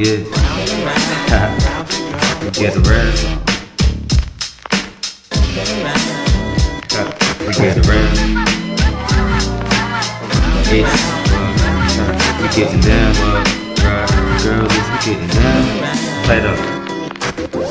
yeah. we get around. We get around. Yeah. We getting down, but girls, we getting down. Play up.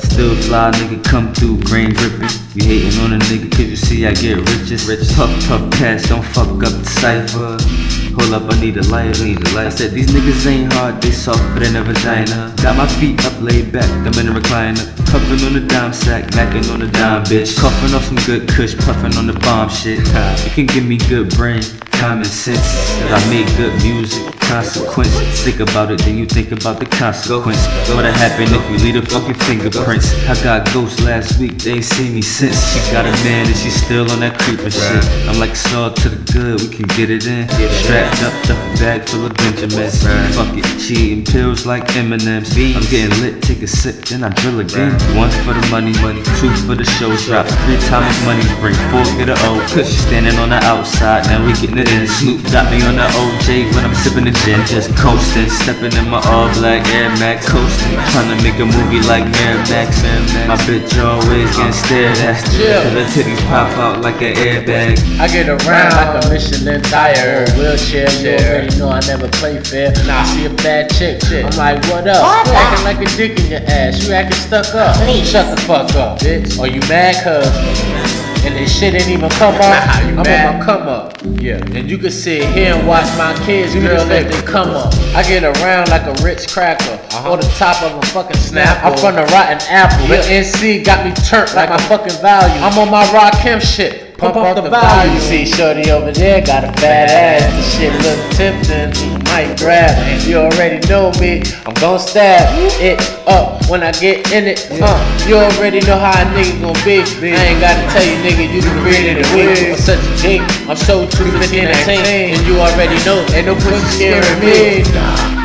Still fly, nigga, come through, green gripping. You hating on a nigga, cause you see I get riches. Rich, puff, puff, pass, don't fuck up the cipher. Hold up, I need a light, I need a light. I said, these niggas ain't hard, they soft, but in a vagina. Got my feet up, laid back, I'm in a recliner. Puffin' on the dime sack, mackin' on the dime, bitch. Coughing off some good kush, puffin' on the bomb shit. You can give me good brain, common sense. Cause I make good music, consequence. Think about it, then you think about the consequence. What'd happen if you leave the fucking fingerprints? I got ghosts last week, they ain't seen me since. She got a man and she still on that creepin' shit. I'm like salt to the good, we can get it in. Strapped up, the bag full of Benjamins. Fuck it, she eating pills like M&M's. I'm getting lit, take a sip, then I drill again. One for the money, money, two for the show drop. Three times money, bring four, get a O. Cause she standing on the outside, now we getting it in. Snoop got me on the OJ when I'm sipping the gin. Just coasting, stepping in my all black Air Max. Coasting, trying to make a movie like Air Miramax. My bitch always getting stared at. Cause her titties pop out like an airbag. I get around like a Michelin tire, wheelchair. You already know I never play fair. Nah, I see a bad chick, I'm like, what up? What Acting like a dick in your ass. You acting stuck up. Please. Shut the fuck up, bitch. Are you mad, cuz? And this shit ain't even come up. I'm mad? on my come up. Yeah. And you can sit here and watch my kids, girl, let them come up. I get around like a rich cracker. Uh-huh. On the top of a fucking snap. I'm from the rotten apple. The NC got me turned like my fucking value. I'm on my rock him shit. Pump up the volume. You See, shorty over there got a fat ass. This shit look tempting. You might grab it. You already know me. I'm gon' stab it up when I get in it. Uh, you already know how a nigga gon' be. I ain't gotta tell you, nigga, you the breed of the week. I'm such a king. I'm so true 15 and 10. And you already know, ain't no pussy scaring me.